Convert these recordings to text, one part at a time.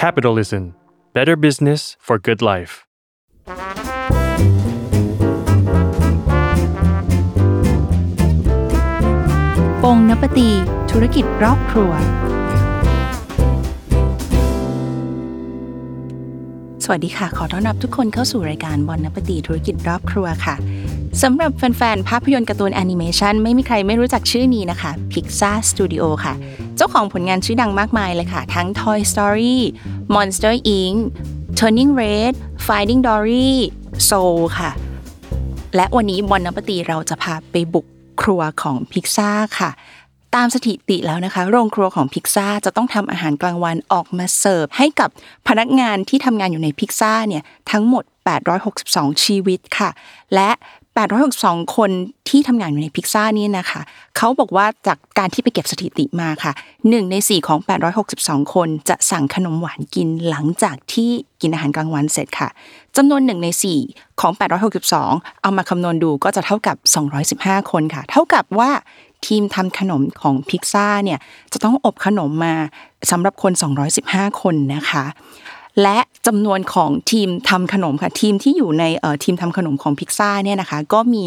Capitalism Better Business for Good Life ปงนปตี ธุรกิจรอบครัว สวัสดีค่ะ ขอต้อนรับทุกคนเข้าสู่รายการบอลนปตีธุรกิจรอบครัวค่ะสำหรับแฟนๆ ภาพยนตร์การ์ตูนแอนิเมชันไม่มีใครไม่รู้จักชื่อนี้นะคะ Pixar Studio ค่ะ เจ้าของผลงานชื่อดังมากมายเลยค่ะ ทั้ง Toy Story Monster Inc Turning Red Finding Dory Soul ค่ะ และวันนี้ Bon Appétit เราจะพาไปบุกครัวของพิกซ่าค่ะ ตามสถิติแล้วนะคะ โรงครัวของพิกซ่าจะต้องทำอาหารกลางวันออกมาเสิร์ฟ ให้กับพนักงานที่ทำงานอยู่ในพิกซ่าเนี่ยทั้งหมด 862 ชีวิตค่ะ และ 862 คนที่ทำงานอยู่ในพิกซ่านี่นะคะเขาบอกว่าจากการที่ไปเก็บสถิติมาค่ะ 1 ใน 4 ของ 862 คนจะสั่งขนมหวานกินหลังจากที่กินอาหารกลางวันเสร็จค่ะจำนวน 1 ใน 4 ของ 862 เอามาคำนวณดูก็จะเท่ากับ 215 คนค่ะ เท่ากับว่าทีมทำขนมของพิกซ่าเนี่ยจะต้องอบขนมมาสำหรับคน 215 คนนะคะ และจำนวนของทีมทำขนมค่ะทีมที่อยู่ในทีมทำขนมของพิกซ่าเนี่ยนะคะก็มี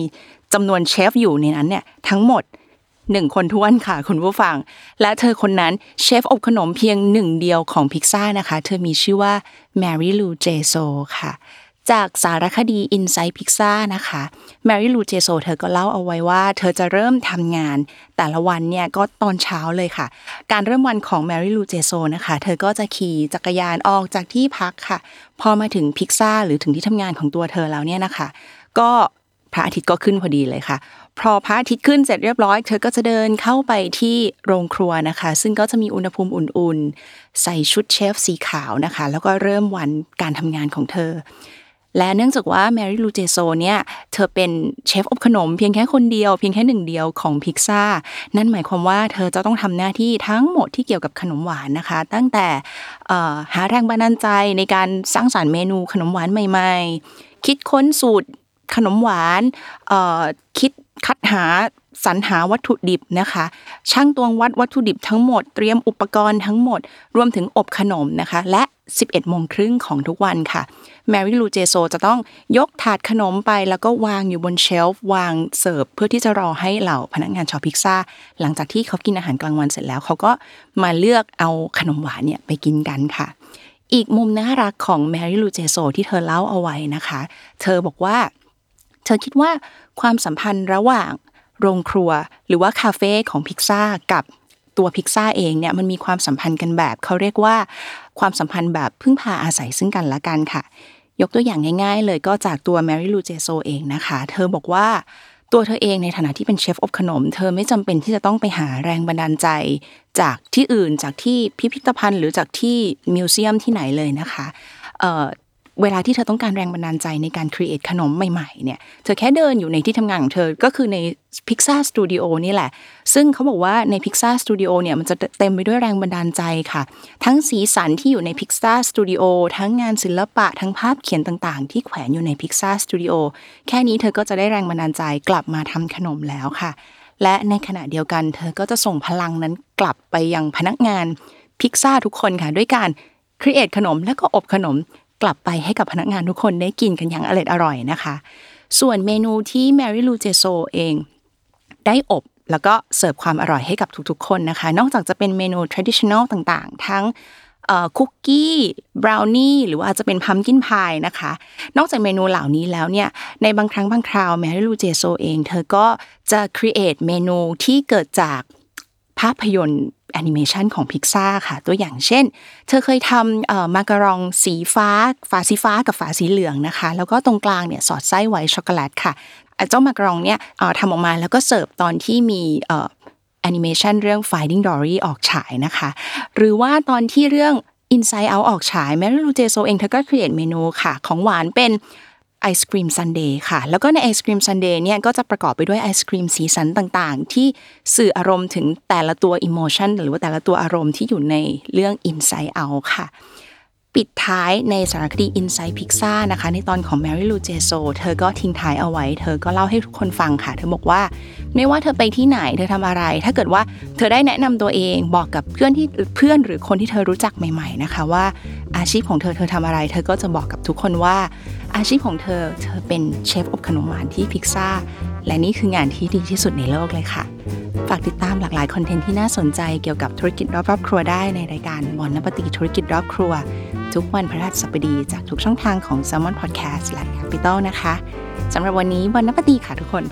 จำนวนเชฟอยู่ในนั้นเนี่ยทั้งหมดหนึ่งคนถ้วนค่ะคุณผู้ฟัง และเธอคนนั้นเชฟอบขนมเพียงหนึ่งเดียวของพิกซ่านะคะ เธอมีชื่อว่าแมรี่ลูเจโซค่ะ จากสารคดี Inside Pixar นะคะแมรี่ลูเจโซเธอก็เล่าเอาไว้ว่า เธอจะเริ่มทำงานแต่ละวันเนี่ยก็ตอนเช้าเลยค่ะ การเริ่มวันของแมรี่ลูเจโซนะคะ เธอก็จะขี่จักรยานออกจากที่พักค่ะ พอมาถึงพิกซ่าหรือถึงที่ทำงานของตัวเธอแล้วเนี่ยนะคะ ก็พระอาทิตย์ก็ขึ้นพอดีเลยค่ะพอพระอาทิตย์ขึ้นเสร็จเรียบร้อย เธอก็จะเดินเข้าไปที่โรงครัวนะคะ ซึ่งก็จะมีอุณหภูมิอุ่นๆ ใส่ชุดเชฟสีขาวนะคะ แล้วก็เริ่มวันการทำงานของเธอ และเนื่องจากว่าแมรี่ลูเจโซเนี่ยเธอเป็นเชฟอบขนมเพียงแค่คนเดียวเพียงแค่หนึ่งเดียวของพิกซ่านั่นหมายความว่าเธอจะต้องทำหน้าที่ทั้งหมดที่เกี่ยวกับขนมหวานนะคะ ตั้งแต่หาแรงบันดาลใจในการสร้างสรรค์เมนูขนมหวานใหม่ ๆ คิดค้นสูตรขนมหวานคิดคัดหาสรรหาวัตถุดิบนะคะ ชั่งตวงวัดวัตถุดิบทั้งหมด เตรียมอุปกรณ์ทั้งหมด รวมถึงอบขนมนะคะ และ 11โมงครึ่งของทุกวันค่ะ แมรี่ลูเจโซจะต้องยกถาดขนมไปแล้วก็วางอยู่บน shelf วางเสิร์ฟเพื่อที่จะรอให้เหล่าพนักงานชาวพิซซ่า หลังจากที่เขากินอาหารกลางวันเสร็จแล้ว เขาก็มาเลือกเอาขนมหวานเนี่ยไปกินกันค่ะ อีกมุมน่ารักของแมรี่ลูเจโซที่เธอเล่าเอาไว้นะคะ เธอบอกว่า เธอคิดว่าความสัมพันธ์ระหว่างโรงครัว หรือว่าคาเฟ่ของพิซซ่ากับ ตัวพิซซ่าเองเนี่ยมันมีความสัมพันธ์กันแบบเขาเรียกว่าความสัมพันธ์แบบพึ่งพาอาศัยซึ่งกันและกันค่ะ ยกตัวอย่างง่ายๆ เลยก็จากตัวแมรี่ลูเจโซเองนะคะ เธอบอกว่าตัวเธอเองในฐานะที่เป็นเชฟอบขนม เธอไม่จำเป็นที่จะต้องไปหาแรงบันดาลใจ จากที่อื่นจากที่พิพิธภัณฑ์ หรือจากที่มิวเซียมที่ไหนเลยนะคะ เวลาที่เธอต้องการแรงบันดาลใจในการครีเอทขนมใหม่ๆเนี่ยเธอแค่เดินอยู่ในที่ทำงานของเธอก็คือใน Pixar Studio นี่แหละ ซึ่งเขาบอกว่าใน Pixar Studio เนี่ยมันจะเต็มไปด้วยแรงบันดาลใจค่ะ ทั้งสีสันที่อยู่ใน Pixar Studio ทั้งงานศิลปะทั้งภาพเขียนต่างๆ ที่แขวนอยู่ใน Pixar Studio แค่นี้เธอก็จะได้แรงบันดาลใจกลับมาทำขนมแล้วค่ะ และในขณะเดียวกัน เธอก็จะส่งพลังนั้นกลับไปยังพนักงานพิกซ่าทุกคนค่ะด้วยการ create ขนมและก็อบขนม กลับไปให้กับพนักงานทุกคนได้กินกันอย่างอร่อยอร่อยนะคะ ส่วนเมนูที่แมรี่ลูเจโซเองได้อบแล้วก็เสิร์ฟความอร่อยให้กับทุกๆ คนนะคะ นอกจากจะเป็นเมนู traditional ต่างๆ ทั้งคุกกี้บราวนี่หรือว่าจะเป็น pumpkin pie นะคะ นอกจากเมนูเหล่านี้แล้วเนี่ย ในบางครั้งบางคราวแมรี่ลูเจโซเอง เธอก็จะ create เมนูที่เกิดจากภาพยนตร์ แอนิเมชันของพิกซ่าค่ะ ตัวอย่างเช่น เธอเคยทำมาการองสีฟ้า ฝาสีฟ้ากับฝาสีเหลืองนะคะ แล้วก็ตรงกลางเนี่ยสอดไส้ไว้ช็อกโกแลตค่ะเจ้ามาการองเนี่ยทำออกมาแล้วก็เสิร์ฟตอนที่มีแอนิเมชันเรื่อง Finding Dory ออกฉายนะคะ หรือว่าตอนที่เรื่อง Inside Out ออกฉายแมรี่ลูเจโซเองเธอก็ create เมนูค่ะ ของหวานเป็น ไอศครีมซันเดย์ค่ะ แล้วก็ในไอศครีมซันเดย์เนี่ยก็จะประกอบไปด้วยไอศครีมสีสันต่างๆ ที่สื่ออารมณ์ถึงแต่ละตัว emotion หรือว่าแต่ละตัวอารมณ์ที่อยู่ในเรื่อง Inside Out ค่ะ ปิดท้ายในสารคดี Inside Pixar นะคะ ในตอนของ Mary Lou j e s o เธอก็ทิ้งท้ายเอาไว้ เธอก็เล่าให้ทุกคนฟังค่ะ เธอบอกว่า ไม่ว่าเธอไปที่ไหนเธอทำอะไร ถ้าเกิดว่าเธอได้แนะนำตัวเองบอกกับเพื่อนที่เพื่อนหรือคนที่เธอรู้จักใหม่ ๆนะคะ ว่าอาชีพของเธอเธอทำอะไร เธอก็จะบอกกับทุกคนว่า อาชีพของเธอเธอเป็นเชฟอบขนมหวานที่พิกซ่าและนี่คืองานที่ดีที่สุดในโลกเลยค่ะ ฝากติดตามหลากหลายคอนเทนต์ที่น่าสนใจเกี่ยวกับธุรกิจรอบครอบครัวได้ในรายการบอนนปฏิธุรกิจรอบครัว ทุกวันพฤหัสบดีจากทุกช่องทางของ s ซ l m o n Podcast และ Capital นะคะสำหรับวันนี้บอนนปฏิค่ะทุกคน